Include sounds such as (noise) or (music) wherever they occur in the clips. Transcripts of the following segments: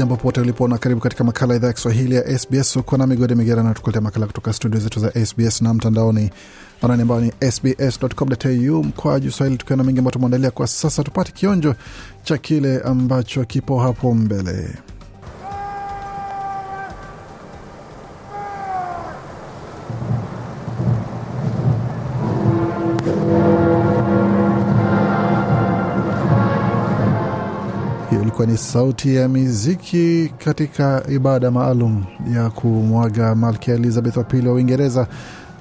Jambo popote ulipo na karibu katika makala idhaa ya Kiswahili ya SBS. Uko na migode migera na tukuletea makala kutoka studio zetu za SBS na mtandaoni anani ambao ni sbs.com.au mkoa juu Swahili, tukiwa na mengi ambayo tumeandalia kwa sasa. Tupate kionjo cha kile ambacho kipo hapo mbele. Ilikuwa ni sauti ya miziki katika ibada maalum ya kumwaga Malkia Elizabeth wa pili wa Uingereza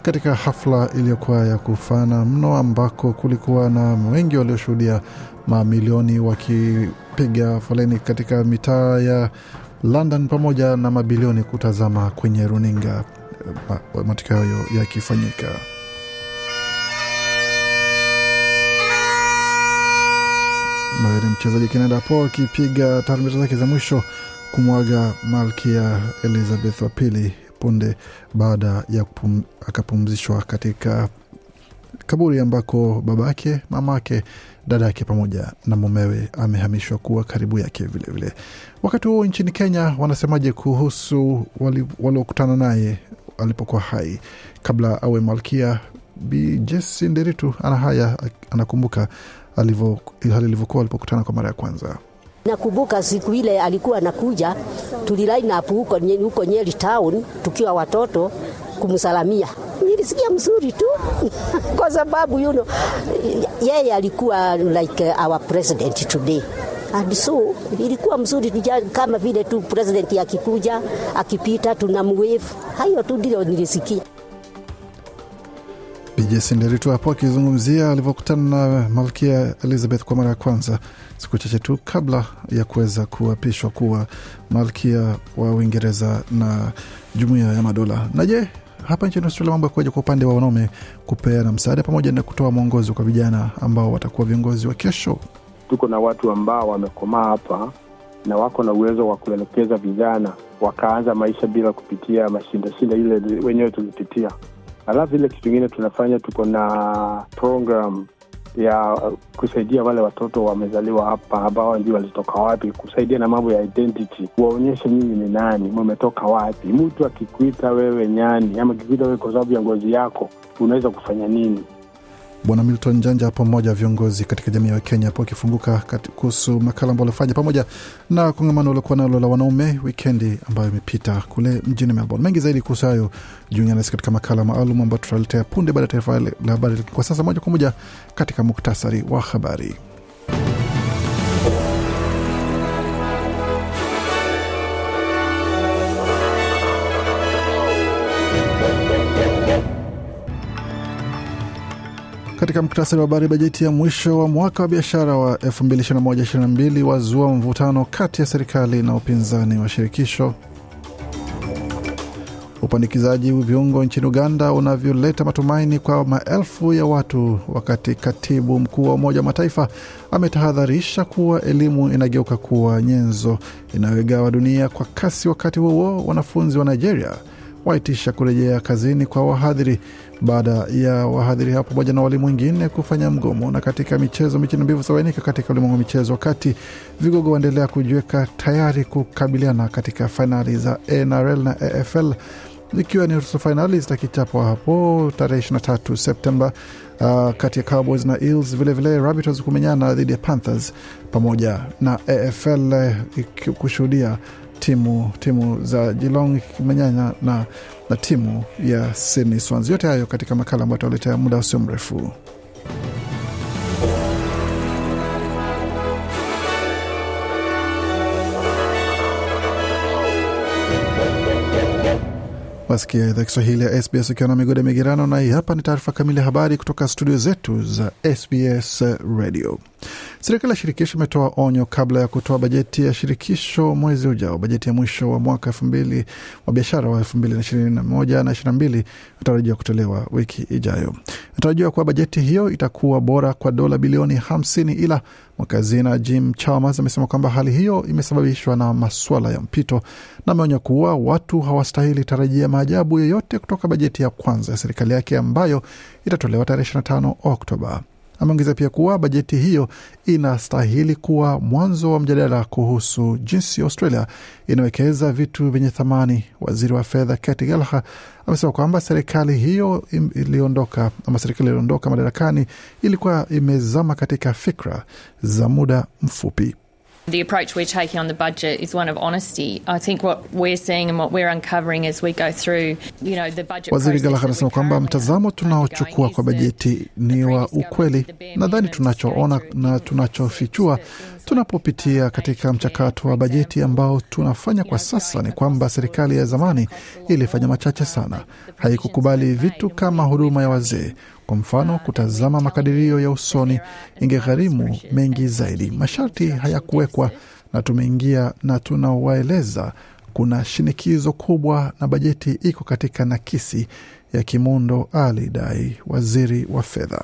katika hafla iliyokuwa ya kufana mno, ambako kulikuwa na wengi walioshuhudia, mamilioni wakipiga foleni katika mitaa ya London pamoja na mabilioni kutazama kwenye runinga matukio hayo yakifanyika. Naye mchezaji Kennedy Po akipiga tarumbeta zake za mwisho kumwaga Malkia Elizabeth wa pili punde baada ya pum, akapumzishwa katika kaburi ambako babake, mamake, dada yake pamoja na mumewe amehamishwa kuwa karibu yake vilevile. Wakati huo nchini Kenya wanasemaje kuhusu waliokutana naye alipokuwa hai kabla awe malkia? Bi Jesi Nderitu ana haya, anakumbuka hali ilivyokuwa walipokutana kwa mara ya kwanza. Nakumbuka siku ile alikuwa anakuja, tuliline up huko, huko Nyeri town tukiwa watoto kumsalamia. Nilisikia mzuri tu (laughs) kwa sababu you know, yeye alikuwa like our president today and so ilikuwa mzuri tuja, kama vile tu president akikuja akipita tunamwave. Hayo tu ndio nilisikia. Bijesinderitu hapo akizungumzia alivyokutana na Malkia Elizabeth kwa mara ya kwanza siku chache tu kabla ya kuweza kuapishwa kuwa malkia wa Uingereza na Jumuiya ya Madola. Na je, hapa nchini Australia mambo yakuwaje kwa upande wa wanaume kupeana msaada pamoja na kutoa mwongozo kwa vijana ambao watakuwa viongozi wa kesho? Tuko na watu ambao wamekomaa hapa na wako na uwezo wa kuelekeza vijana wakaanza maisha bila kupitia mashindashinda ile wenyewe tulipitia. Alafu ile kitu ingine tunafanya, tuko na program ya kusaidia wale watoto wamezaliwa hapa ambao ndio walitoka wapi, kusaidia na mambo ya identity, waonyeshe nyinyi ni nani, mumetoka wapi. Mtu akikuita wewe nyani ama akikuita wewe kwa sababu ya ngozi yako, unaweza kufanya nini? Bwana Milton Janja pamoja viongozi katika jamii ya Kenya hapo akifunguka kuhusu makala ambao alifanya pamoja na kongamano aliokuwa nalo la wanaume wikendi ambayo imepita kule mjini Melbourne. Mengi zaidi kuhusu hayo jiunga nasi katika makala maalum ambayo tutaletea punde baada ya taifa la habari. Kwa sasa moja kwa moja katika muktasari wa habari. Katika muktasari wa habari, bajeti ya mwisho wa mwaka wa biashara wa 2021/2022 wazua mvutano kati ya serikali na upinzani wa shirikisho. Upandikizaji viungo nchini Uganda unavyoleta matumaini kwa maelfu ya watu, wakati katibu mkuu wa Umoja wa Mataifa ametahadharisha kuwa elimu inageuka kuwa nyenzo inayoigawa dunia kwa kasi. Wakati huo wanafunzi wa Nigeria waitisha kurejea kazini kwa wahadhiri baada ya wahadhiri hao pamoja na walimu wengine kufanya mgomo. Na katika michezo, mechi mbivu zabainika katika ulimwengu wa michezo, wakati vigogo waendelea kujiweka tayari kukabiliana katika fainali za NRL na AFL ikiwa ni nusu fainali zitakichapwa hapo tarehe 23 Septemba uh, kati ya Cowboys na Eels, vilevile Rabbitohs kumenyana dhidi ya Panthers pamoja na AFL uh, kushuhudia timu timu za Geelong ikimenyana na, na timu ya Sydney Swans. Yote hayo katika makala ambayo tutaletea muda usio mrefu. Wasikia idhaa Kiswahili ya SBS ukiwa na migode migerano, na hii hapa ni taarifa kamili ya habari kutoka studio zetu za SBS Radio. Serikali ya shirikisho imetoa onyo kabla ya kutoa bajeti ya shirikisho mwezi ujao. Bajeti ya mwisho wa mwaka elfu mbili wa biashara wa elfu mbili na ishirini na moja na ishirini na mbili inatarajiwa kutolewa wiki ijayo. Inatarajiwa kuwa bajeti hiyo itakuwa bora kwa dola bilioni hamsini, ila mweka Jim Chalmers amesema kwamba hali hiyo imesababishwa na maswala ya mpito, na ameonya kuwa watu hawastahili tarajia maajabu yoyote kutoka bajeti ya kwanza ya serikali yake ambayo itatolewa tarehe 25 Oktoba. Ameongeza pia kuwa bajeti hiyo inastahili kuwa mwanzo wa mjadala kuhusu jinsi Australia inawekeza vitu vyenye thamani. Waziri wa fedha Kati Gallagher amesema kwamba serikali hiyo iliondoka ama serikali iliondoka madarakani ilikuwa imezama katika fikra za muda mfupi. The approach we're taking on the budget is one of honesty. I think what we're seeing and what we're uncovering as we go through, you know, the budget Waziri process anasema kwamba mtazamo tunaochukua kwa bajeti ni wa ukweli. Nadhani tunachoona na tunachofichua tunapopitia katika mchakato wa bajeti ambao tunafanya kwa sasa ni kwamba serikali ya zamani ilifanya machache sana, haikukubali vitu kama huduma ya wazee. Kwa mfano, kutazama makadirio ya usoni ingegharimu mengi zaidi. Masharti hayakuwekwa na tumeingia na tunawaeleza kuna shinikizo kubwa na bajeti iko katika nakisi ya kimundo, alidai waziri wa fedha.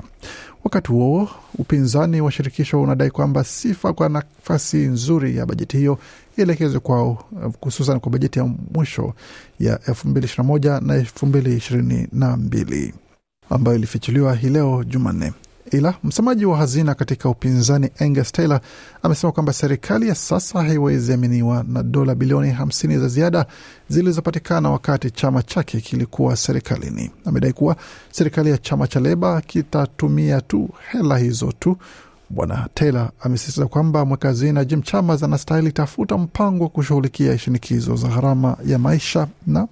Wakati huo upinzani wa shirikisho unadai kwamba sifa kwa nafasi nzuri ya bajeti hiyo ielekezwe kwao, hususan kwa bajeti ya mwisho ya 2021 na 2022 ambayo ilifichuliwa hii leo Jumanne. Ila msemaji wa hazina katika upinzani Angus Taylor amesema kwamba serikali ya sasa haiwezi aminiwa na dola bilioni 50 za ziada zilizopatikana wakati chama chake kilikuwa serikalini. Amedai kuwa serikali ya chama cha Leba kitatumia tu hela hizo tu. Bwana Taylor amesisitiza kwamba mweka hazina Jim Chalmers anastahili tafuta mpango wa kushughulikia shinikizo za gharama ya maisha na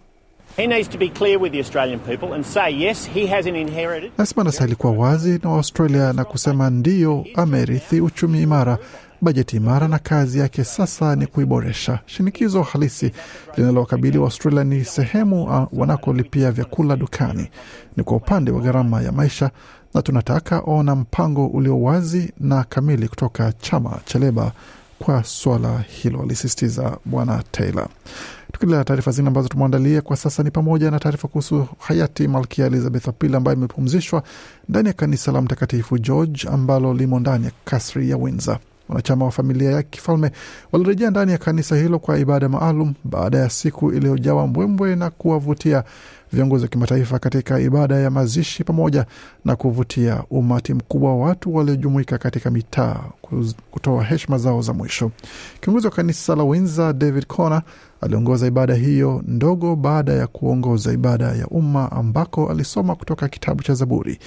Nasema anastahili kuwa wazi na Waustralia na kusema ndiyo, amerithi uchumi imara, bajeti imara, na kazi yake sasa ni kuiboresha. Shinikizo halisi linalowakabili Waustralia ni sehemu ah, wanakolipia vyakula dukani, ni kwa upande wa gharama ya maisha, na tunataka ona mpango ulio wazi na kamili kutoka chama cha Leba kwa swala hilo, alisisitiza Bwana Taylor. Tukiendelea taarifa zingine ambazo tumeandalia kwa sasa ni pamoja na taarifa kuhusu hayati Malkia Elizabeth wa pili ambaye imepumzishwa ndani ya kanisa la Mtakatifu George ambalo limo ndani ya kasri ya Windsor. Wanachama wa familia ya kifalme walirejea ndani ya kanisa hilo kwa ibada maalum baada ya siku iliyojawa mbwembwe na kuwavutia viongozi wa kimataifa katika ibada ya mazishi pamoja na kuvutia umati mkubwa wa watu waliojumuika katika mitaa kutoa heshima zao za mwisho. Kiongozi wa kanisa la Windsor David Connor aliongoza ibada hiyo ndogo baada ya kuongoza ibada ya umma ambako alisoma kutoka kitabu cha Zaburi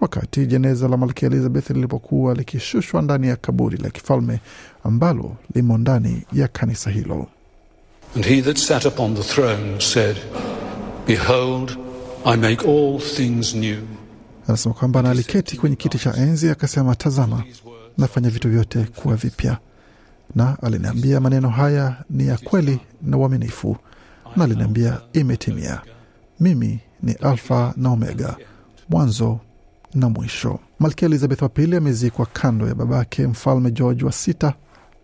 wakati jeneza la Malkia Elizabeth lilipokuwa likishushwa ndani ya kaburi la kifalme ambalo limo ndani ya kanisa hilo. And he that sat upon the throne said, Behold, I make all things new. Anasema kwamba na aliketi kwenye kiti cha enzi akasema, tazama, nafanya vitu vyote kuwa vipya. Na aliniambia maneno haya ni ya kweli na uaminifu, na aliniambia imetimia. Mimi ni Alfa na Omega, mwanzo na mwisho. Malkia Elizabeth wa pili amezikwa kando ya babake mfalme George wa sita,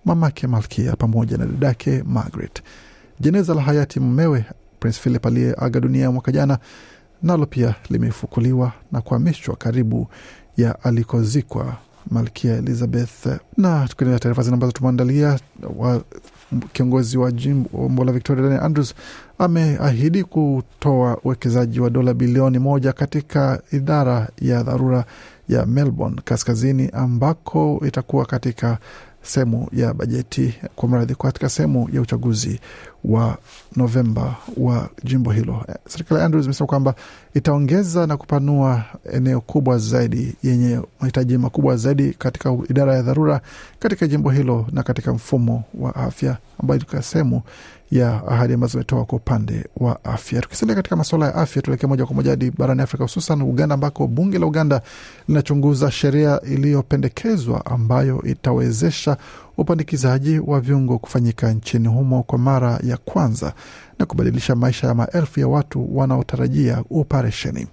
mamake Malkia pamoja na dadake Margaret. Jeneza la hayati mumewe Prince Philip aliyeaga dunia mwaka jana nalo pia limefukuliwa na kuhamishwa karibu ya alikozikwa Malkia Elizabeth. Na tukiendelea taarifa zile ambazo tumeandalia, kiongozi wa jimbo la Victoria Daniel Andrews ameahidi kutoa uwekezaji wa dola bilioni moja katika idara ya dharura ya Melbourne kaskazini ambako itakuwa katika sehemu ya bajeti kwa mradhi katika sehemu ya uchaguzi wa Novemba wa jimbo hilo. Serikali ya Andrews imesema kwamba itaongeza na kupanua eneo kubwa zaidi yenye mahitaji makubwa zaidi katika idara ya dharura katika jimbo hilo na katika mfumo wa afya ambayo ilikuwa sehemu ya ahadi ambazo imetoa kwa upande wa afya. Tukisalia katika masuala ya afya, tuelekee moja kwa moja hadi barani Afrika, hususan Uganda, ambako bunge la Uganda linachunguza sheria iliyopendekezwa ambayo itawezesha upandikizaji wa viungo kufanyika nchini humo kwa mara ya kwanza na kubadilisha maisha ya maelfu ya watu wanaotarajia operesheni.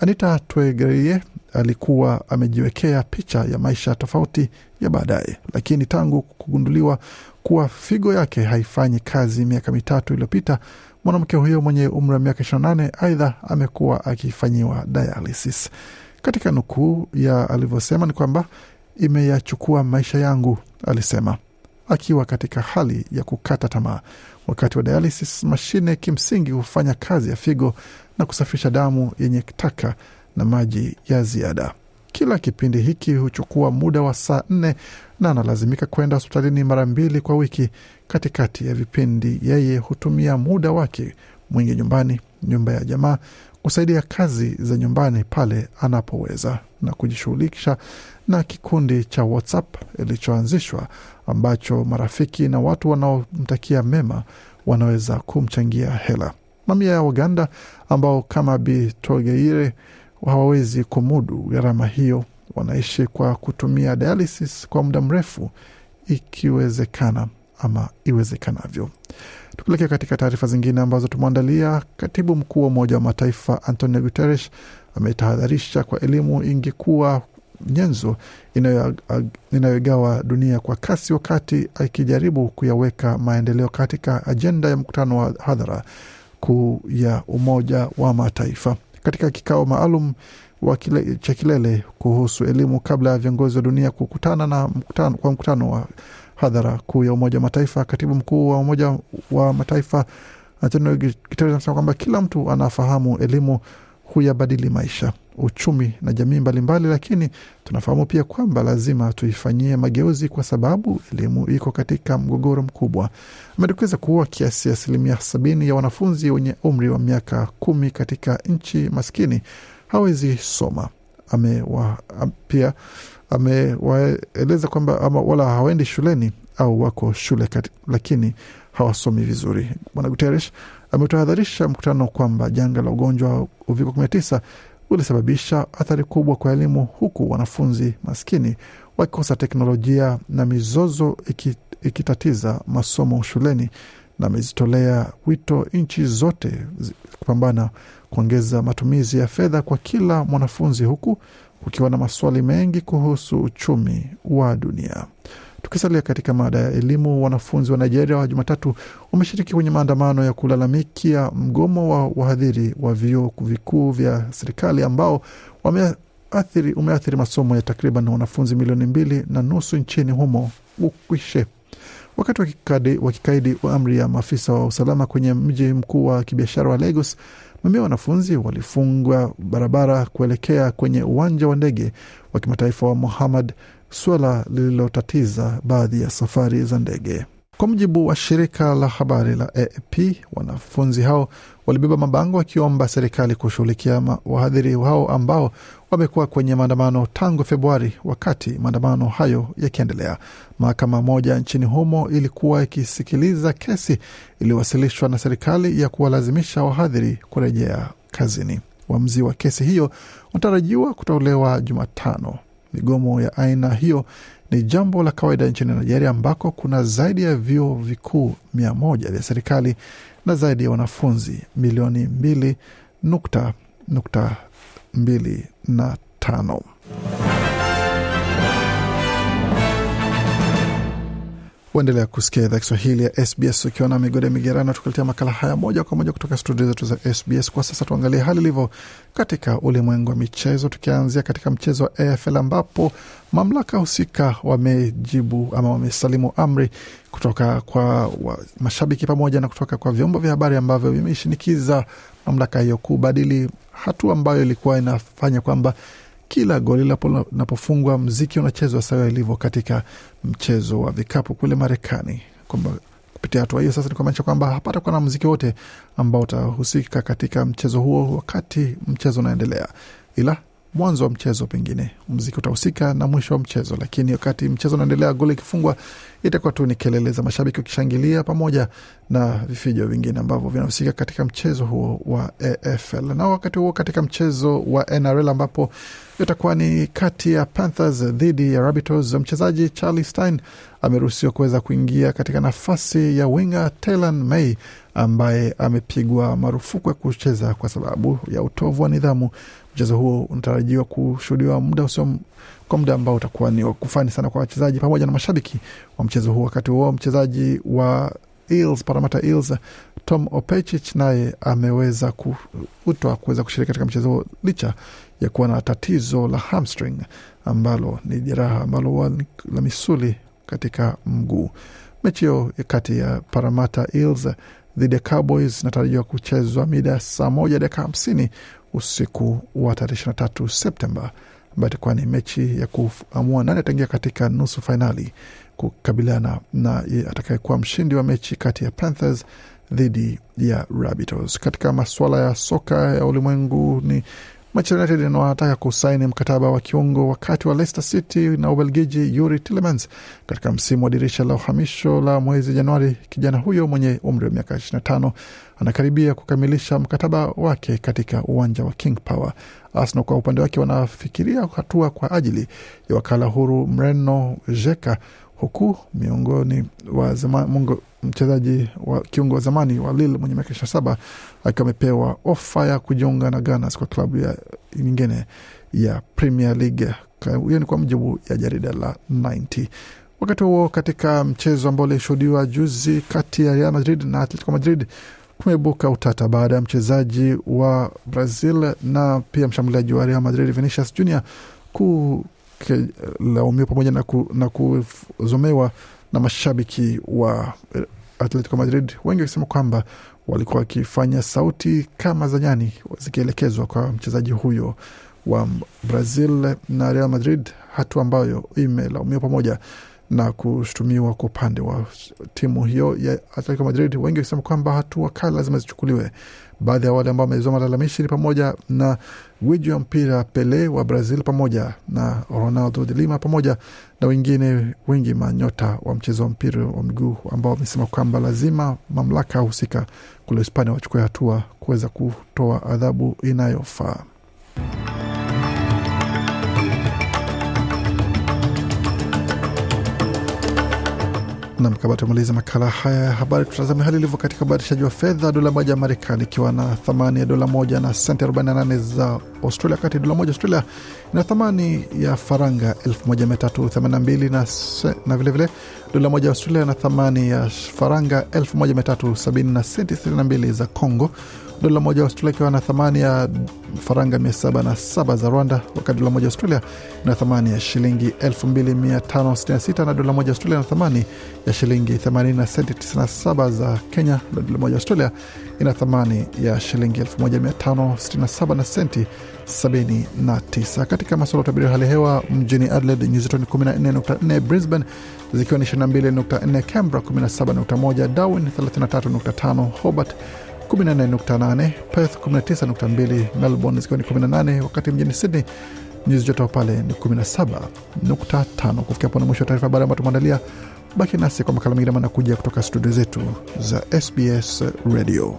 Anita Twegerie alikuwa amejiwekea picha ya maisha tofauti ya baadaye, lakini tangu kugunduliwa kuwa figo yake haifanyi kazi miaka mitatu iliyopita, mwanamke huyo mwenye umri wa miaka 28 aidha amekuwa akifanyiwa dialysis. Katika nukuu ya alivyosema ni kwamba imeyachukua maisha yangu, alisema akiwa katika hali ya kukata tamaa. Wakati wa dialysis, mashine kimsingi hufanya kazi ya figo na kusafisha damu yenye taka na maji ya ziada. Kila kipindi hiki huchukua muda wa saa nne na analazimika kwenda hospitalini mara mbili kwa wiki. Katikati ya vipindi, yeye hutumia muda wake mwingi nyumbani, nyumba ya jamaa, kusaidia kazi za nyumbani pale anapoweza na kujishughulisha na kikundi cha WhatsApp ilichoanzishwa ambacho marafiki na watu wanaomtakia mema wanaweza kumchangia hela. Mamia ya Waganda ambao kama Bi Togeire hawawezi kumudu gharama hiyo wanaishi kwa kutumia dialysis kwa muda mrefu ikiwezekana ama iwezekanavyo. Tukielekea katika taarifa zingine ambazo tumeandalia, katibu mkuu wa Umoja wa Mataifa Antonio Guterres ametahadharisha kwa elimu ingekuwa nyenzo inayogawa dunia kwa kasi, wakati akijaribu kuyaweka maendeleo katika ajenda ya mkutano wa hadhara kuu ya Umoja wa Mataifa. Katika kikao maalum cha kilele kuhusu elimu kabla ya viongozi wa dunia kukutana na mkutano, kwa mkutano wa hadhara kuu ya Umoja wa Mataifa, katibu mkuu wa Umoja wa Mataifa Antonio Guterres anasema kwamba kila mtu anafahamu elimu huyabadili maisha, uchumi na jamii mbalimbali, lakini tunafahamu pia kwamba lazima tuifanyie mageuzi kwa sababu elimu iko katika mgogoro mkubwa. Amedokeza kuwa kiasi asilimia sabini ya wanafunzi wenye umri wa miaka kumi katika nchi maskini hawezi soma. Amewa, pia amewaeleza kwamba wala hawaendi shuleni au wako shule kati, lakini hawasomi vizuri. Bwana Guterres ametahadharisha mkutano kwamba janga la ugonjwa wa uviko 19 ulisababisha athari kubwa kwa elimu, huku wanafunzi maskini wakikosa teknolojia na mizozo ikitatiza masomo shuleni, na amezitolea wito nchi zote kupambana kuongeza matumizi ya fedha kwa kila mwanafunzi, huku kukiwa na maswali mengi kuhusu uchumi wa dunia. Tukisalia katika mada ya elimu, wanafunzi wa Nigeria wa Jumatatu wameshiriki kwenye maandamano ya kulalamikia mgomo wa wahadhiri wa vyuo vikuu vya serikali ambao umeathiri masomo ya takriban wanafunzi milioni mbili na nusu nchini humo ukwishe wakati wakikaidi amri ya maafisa wa usalama kwenye mji mkuu wa kibiashara wa Lagos. Mamia wanafunzi walifungwa barabara kuelekea kwenye uwanja wa ndege wa kimataifa wa Muhammad, suala lililotatiza baadhi ya safari za ndege. Kwa mujibu wa shirika la habari la AP, wanafunzi hao walibeba mabango wakiomba serikali kushughulikia wahadhiri hao ambao wamekuwa kwenye maandamano tangu Februari. Wakati maandamano hayo yakiendelea, mahakama moja nchini humo ilikuwa ikisikiliza kesi iliyowasilishwa na serikali ya kuwalazimisha wahadhiri kurejea kazini. Uamuzi wa kesi hiyo unatarajiwa kutolewa Jumatano. Migomo ya aina hiyo ni jambo la kawaida nchini Nigeria ambako kuna zaidi ya vyuo vikuu mia moja vya serikali na zaidi ya wanafunzi milioni mbili nukta nukta mbili na tano. Uendelea kusikia idhaa Kiswahili ya SBS ukiwa na migode migerano, tukuletea makala haya moja kwa moja kutoka studio zetu za SBS. Kwa sasa tuangalie hali ilivyo katika ulimwengu wa michezo, tukianzia katika mchezo wa AFL ambapo mamlaka husika wamejibu ama wamesalimu amri kutoka kwa wa, mashabiki pamoja na kutoka kwa vyombo vya habari ambavyo vimeshinikiza mamlaka hiyo kubadili hatua ambayo ilikuwa inafanya kwamba kila goli linapofungwa mziki unachezwa sawa ilivyo katika mchezo wa vikapu kule Marekani, kwamba kupitia hatua hiyo sasa ni kumaanisha kwamba hapata kuwa na mziki wote ambao utahusika katika mchezo huo wakati mchezo unaendelea, ila mwanzo wa mchezo pengine mziki utahusika na mwisho wa mchezo, lakini wakati mchezo unaendelea, goli ikifungwa itakuwa tu ni kelele za mashabiki wakishangilia pamoja na vifijo vingine ambavyo vinahusika katika mchezo huo wa AFL. Na wakati huo katika mchezo wa NRL ambapo itakuwa ni kati ya Panthers dhidi ya Rabbitohs, mchezaji Charlie Stein ameruhusiwa kuweza kuingia katika nafasi ya winga Taylor May ambaye amepigwa marufuku ya kucheza kwa sababu ya utovu wa nidhamu. Mchezo huo unatarajiwa kushuhudiwa muda usio kwa muda ambao utakuwa ni wakufani sana kwa wachezaji pamoja na mashabiki wa mchezo huo. Wakati huo mchezaji wa Eels, Parramatta Eels, Tom Opechich naye ameweza kuutwa kuweza kushiriki katika mchezo huo licha ya kuwa na tatizo la hamstring ambalo ni jeraha ambalo huwa la misuli katika mguu. Mechi hiyo kati ya Parramatta Eels dhidi ya Cowboys inatarajiwa kuchezwa mida saa moja dakika hamsini usiku wa tarehe ishirini na tatu Septemba, ambayo itakuwa ni mechi ya kuamua nani ataingia katika nusu fainali kukabiliana na atakayekuwa mshindi wa mechi kati ya Panthers dhidi ya Rabbitohs. Katika masuala ya soka ya ulimwengu ni Manchester United inawataka kusaini mkataba wa kiungo wakati wa Leicester City na Ubelgiji Yuri Tillemans katika msimu wa dirisha la uhamisho la mwezi Januari. Kijana huyo mwenye umri wa miaka 25 anakaribia kukamilisha mkataba wake katika uwanja wa King Power. Arsenal kwa upande wake wanafikiria hatua kwa ajili ya wakala huru Mreno Jeka huku miongoni wa mchezaji wa kiungo wa zamani wa Lille mwenye miaka ishirini na saba akiwa amepewa ofa ya kujiunga na Gunners kwa klabu ya nyingine ya Premier League. Hiyo ni kwa mujibu ya jarida la 90. Wakati huo katika mchezo ambao ulishuhudiwa juzi kati ya Real Madrid na Atletico Madrid kumeibuka utata baada ya mchezaji wa Brazil na pia mshambuliaji wa Real Madrid Vinicius Junior ku laumiwa pamoja na, ku, na kuzomewa na mashabiki wa Atletico Madrid, wengi wakisema kwamba walikuwa wakifanya sauti kama za nyani zikielekezwa kwa mchezaji huyo wa Brazil na Real Madrid, hatua ambayo imelaumiwa pamoja na kushutumiwa kwa upande wa timu hiyo ya Atletico Madrid, wengi wakisema kwamba hatua kali lazima zichukuliwe. Baadhi ya wale ambao wamezua malalamishi ni pamoja na gwiji wa mpira Pele wa Brazil pamoja na Ronaldo de Lima pamoja na wengine wengi manyota wa mchezo wa mpira wa miguu ambao wamesema kwamba lazima mamlaka husika kule Hispania wachukue hatua kuweza kutoa adhabu inayofaa. Nam, kabla tumaliza makala haya ya habari, tutazame hali ilivyo katika ubadilishaji wa fedha. Dola moja ya Marekani ikiwa na thamani ya dola moja na senti 48 za Australia, wakati dola moja Australia ina thamani ya faranga 1382 na, na vilevile dola moja ya Australia na thamani ya faranga 1370 na senti 62 za Congo. Dola moja Australia ikiwa na thamani ya faranga 707 za Rwanda, wakati dola moja Australia ina thamani ya shilingi 2566 na dola moja Australia na thamani ya shilingi 80 na senti 97 za Kenya. Dola moja Australia ina thamani ya shilingi 1567 na senti 79. Katika masuala ya utabiri wa hali hewa mjini Adelaide nyuzi joto ni 14.4, Brisbane zikiwa ni 22.4, Canberra 17.1, Darwin 33.5, Hobart 14.8, Perth 19.2, Melbourne zikiwa ni 18, wakati mjini Sydney nyuzi joto pale ni 17.5. Kufikia hapo na mwisho wa taarifa habari ambayo tumeandalia. Baki nasi kwa makala mengine manakuja kutoka studio zetu za SBS Radio.